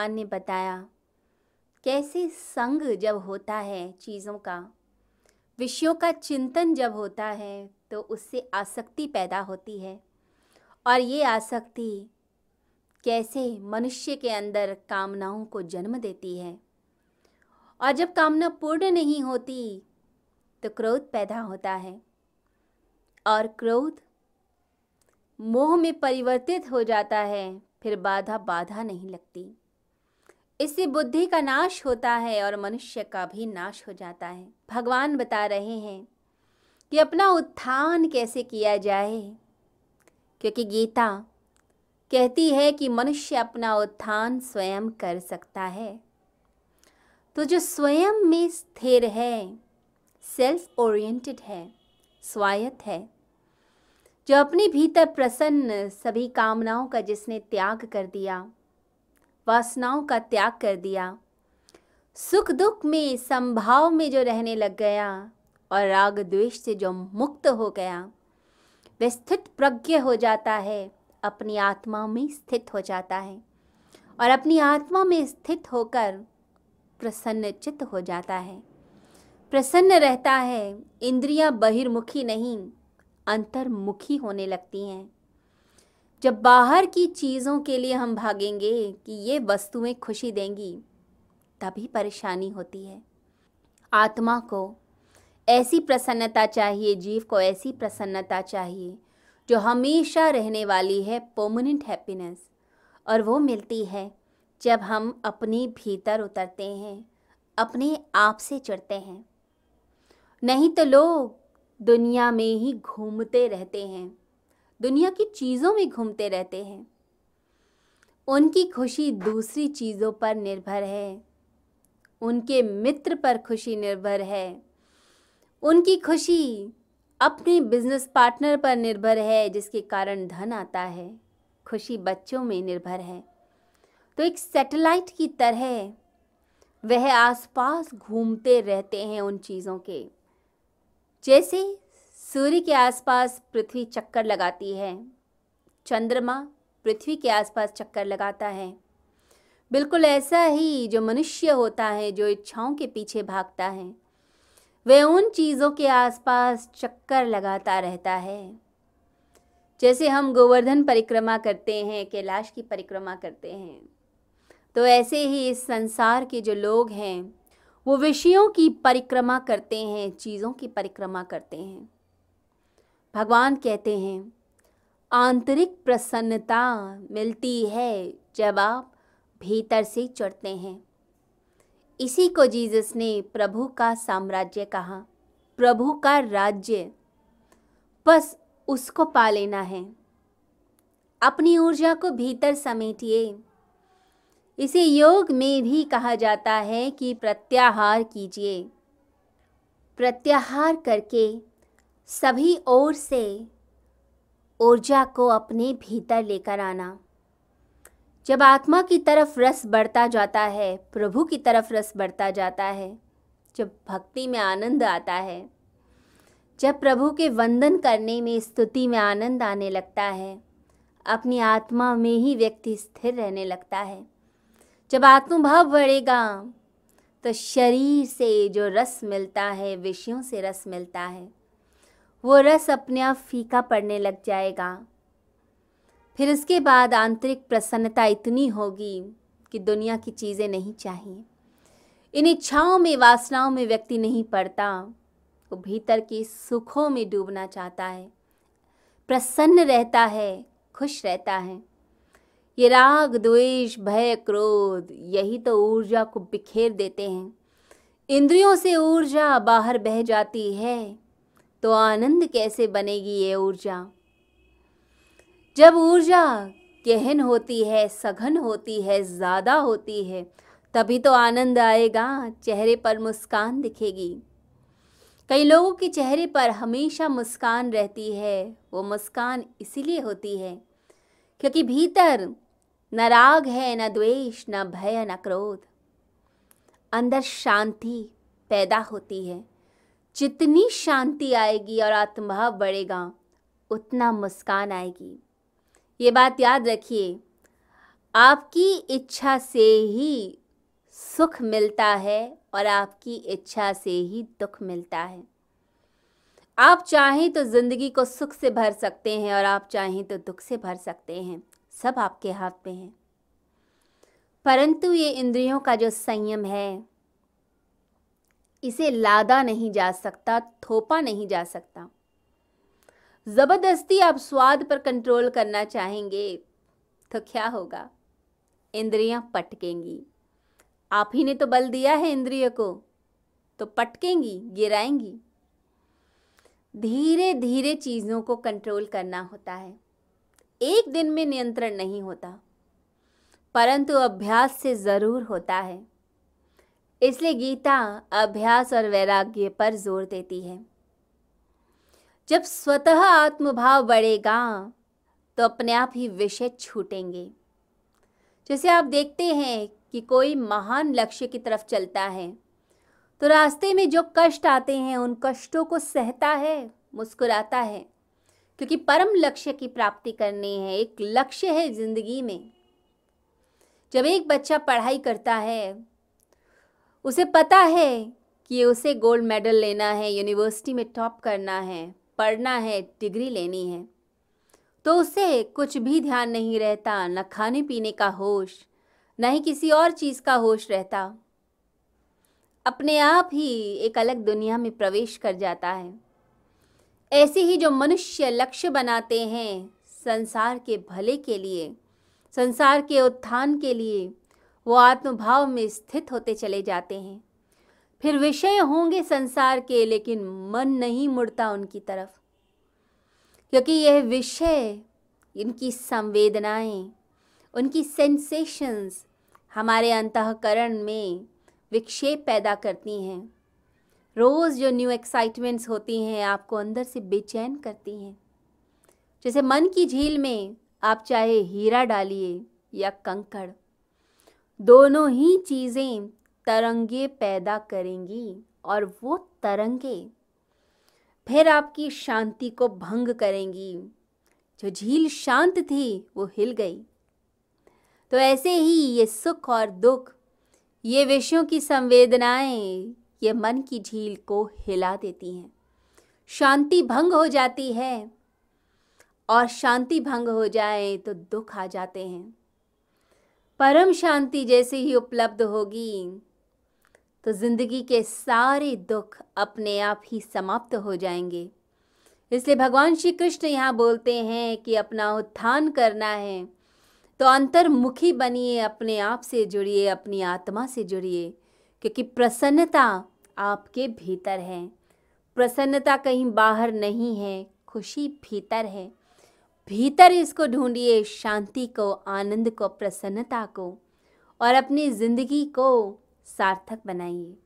भगवान ने बताया, कैसे संग जब होता है चीज़ों का, विषयों का चिंतन जब होता है तो उससे आसक्ति पैदा होती है। और ये आसक्ति कैसे मनुष्य के अंदर कामनाओं को जन्म देती है। और जब कामना पूर्ण नहीं होती तो क्रोध पैदा होता है। और क्रोध मोह में परिवर्तित हो जाता है, फिर बाधा बाधा नहीं लगती। इससे बुद्धि का नाश होता है और मनुष्य का भी नाश हो जाता है। भगवान बता रहे हैं कि अपना उत्थान कैसे किया जाए? क्योंकि गीता कहती है कि मनुष्य अपना उत्थान स्वयं कर सकता है। तो जो स्वयं में स्थिर है सेल्फ ओरिएंटेड है, स्वायत्त है, जो अपने भीतर प्रसन्न सभी कामनाओं का जिसने त्याग कर दिया वासनाओं का त्याग कर दिया। सुख दुख में, संभाव में जो रहने लग गया और राग द्वेष से जो मुक्त हो गया, वह स्थित प्रज्ञ हो जाता है, अपनी आत्मा में स्थित हो जाता है और अपनी आत्मा में स्थित होकर प्रसन्न चित्त हो जाता है। प्रसन्न रहता है, इंद्रियाँ बहिर्मुखी नहीं, अंतर्मुखी होने लगती हैं। जब बाहर की चीज़ों के लिए हम भागेंगे कि ये वस्तुएँ खुशी देंगी, तभी परेशानी होती है। आत्मा को ऐसी प्रसन्नता चाहिए, जीव को ऐसी प्रसन्नता चाहिए, जो हमेशा रहने वाली है परमानेंट हैप्पीनेस और वो मिलती है जब हम अपने भीतर उतरते हैं, अपने आप से चढ़ते हैं। नहीं तो लोग दुनिया में ही घूमते रहते हैं। दुनिया की चीज़ों में घूमते रहते हैं। उनकी खुशी दूसरी चीज़ों पर निर्भर है। उनके मित्र पर खुशी निर्भर है। उनकी खुशी अपने बिज़नेस पार्टनर पर निर्भर है, जिसके कारण धन आता है। खुशी बच्चों में निर्भर है। तो एक सैटेलाइट की तरह वह आसपास घूमते रहते हैं उन चीज़ों के। जैसे सूर्य के आसपास पृथ्वी चक्कर लगाती है। चंद्रमा पृथ्वी के आसपास चक्कर लगाता है। बिल्कुल ऐसा ही जो मनुष्य होता है, जो इच्छाओं के पीछे भागता है वह उन चीज़ों के आसपास चक्कर लगाता रहता है। जैसे हम गोवर्धन परिक्रमा करते हैं, कैलाश की परिक्रमा करते हैं तो ऐसे ही इस संसार के जो लोग हैं, वो विषयों की परिक्रमा करते हैं, चीज़ों की परिक्रमा करते हैं। भगवान कहते हैं, आंतरिक प्रसन्नता मिलती है जब आप भीतर से चढ़ते हैं। इसी को जीसस ने प्रभु का साम्राज्य कहा। प्रभु का राज्य, बस उसको पा लेना है। अपनी ऊर्जा को भीतर समेटिए। इसे योग में भी कहा जाता है कि प्रत्याहार कीजिए। प्रत्याहार करके सभी ओर से ऊर्जा को अपने भीतर लेकर आना। जब आत्मा की तरफ़ रस बढ़ता जाता है, प्रभु की तरफ़ रस बढ़ता जाता है, जब भक्ति में आनंद आता है, जब प्रभु के वंदन करने में, स्तुति में आनंद आने लगता है, अपनी आत्मा में ही व्यक्ति स्थिर रहने लगता है। जब आत्मभाव बढ़ेगा तो शरीर से जो रस मिलता है, विषयों से रस मिलता है। वो रस अपने आप फीका पड़ने लग जाएगा। फिर उसके बाद आंतरिक प्रसन्नता इतनी होगी कि दुनिया की चीज़ें नहीं चाहिए। इन इच्छाओं में, वासनाओं में व्यक्ति नहीं पड़ता। वो भीतर के सुखों में डूबना चाहता है। प्रसन्न रहता है, खुश रहता है। ये राग, द्वेष, भय, क्रोध, यही तो ऊर्जा को बिखेर देते हैं। इंद्रियों से ऊर्जा बाहर बह जाती है। तो आनंद कैसे बनेगी ये ऊर्जा? जब ऊर्जा गहन होती है, सघन होती है, ज़्यादा होती है, तभी तो आनंद आएगा, चेहरे पर मुस्कान दिखेगी। कई लोगों के चेहरे पर हमेशा मुस्कान रहती है, वो मुस्कान इसीलिए होती है क्योंकि भीतर न राग है, न द्वेष, न भय, न क्रोध, अंदर शांति पैदा होती है। जितनी शांति आएगी और आत्मभाव बढ़ेगा, उतना मुस्कान आएगी। ये बात याद रखिए, आपकी इच्छा से ही सुख मिलता है और आपकी इच्छा से ही दुख मिलता है। आप चाहें तो ज़िंदगी को सुख से भर सकते हैं और आप चाहें तो दुख से भर सकते हैं, सब आपके हाथ में है। परंतु ये इंद्रियों का जो संयम है इसे लादा नहीं जा सकता, थोपा नहीं जा सकता। ज़बरदस्ती आप स्वाद पर कंट्रोल करना चाहेंगे तो क्या होगा? इंद्रियाँ पटकेंगी। आप ही ने तो बल दिया है इंद्रिय को तो पटकेंगी, गिराएँगी। धीरे धीरे चीज़ों को कंट्रोल करना होता है। एक दिन में नियंत्रण नहीं होता, परंतु अभ्यास से ज़रूर होता है। इसलिए गीता अभ्यास और वैराग्य पर ज़ोर देती है। जब स्वतः आत्मभाव बढ़ेगा तो अपने आप ही विषय छूटेंगे। जैसे आप देखते हैं कि कोई महान लक्ष्य की तरफ़ चलता है तो रास्ते में जो कष्ट आते हैं, उन कष्टों को सहता है, मुस्कुराता है, क्योंकि परम लक्ष्य की प्राप्ति करनी है, एक लक्ष्य है ज़िंदगी में। जब एक बच्चा पढ़ाई करता है उसे पता है कि उसे गोल्ड मेडल लेना है, यूनिवर्सिटी में टॉप करना है, पढ़ना है, डिग्री लेनी है। तो उसे कुछ भी ध्यान नहीं रहता, न खाने पीने का होश, न ही किसी और चीज़ का होश रहता। अपने आप ही एक अलग दुनिया में प्रवेश कर जाता है। ऐसे ही जो मनुष्य लक्ष्य बनाते हैं, संसार के भले के लिए, संसार के उत्थान के लिए वो आत्मभाव में स्थित होते चले जाते हैं। फिर विषय होंगे संसार के, लेकिन मन नहीं मुड़ता उनकी तरफ़। क्योंकि यह विषय, इनकी संवेदनाएँ, उनकी सेंसेशंस हमारे अंतकरण में विक्षेप पैदा करती हैं। रोज़ जो न्यू एक्साइटमेंट्स होती हैं, आपको अंदर से बेचैन करती हैं। जैसे मन की झील में आप चाहे हीरा डालिए या कंकड़ दोनों ही चीज़ें तरंगे पैदा करेंगी और वो तरंगे फिर आपकी शांति को भंग करेंगी। जो झील शांत थी, वो हिल गई। तो ऐसे ही ये सुख और दुख, ये विषयों की संवेदनाएँ, ये मन की झील को हिला देती हैं। शांति भंग हो जाती है और शांति भंग हो जाए तो दुख आ जाते हैं। परम शांति जैसे ही उपलब्ध होगी। तो ज़िंदगी के सारे दुख अपने आप ही समाप्त हो जाएँगे। इसलिए भगवान श्री कृष्ण यहाँ बोलते हैं कि अपना उत्थान करना है। तो अंतर्मुखी बनिए, अपने आप से जुड़िए, अपनी आत्मा से जुड़िए, क्योंकि प्रसन्नता आपके भीतर है। प्रसन्नता कहीं बाहर नहीं है, खुशी भीतर है। भीतर इसको ढूंढिए, शांति को, आनंद को, प्रसन्नता को और अपनी ज़िंदगी को सार्थक बनाइए।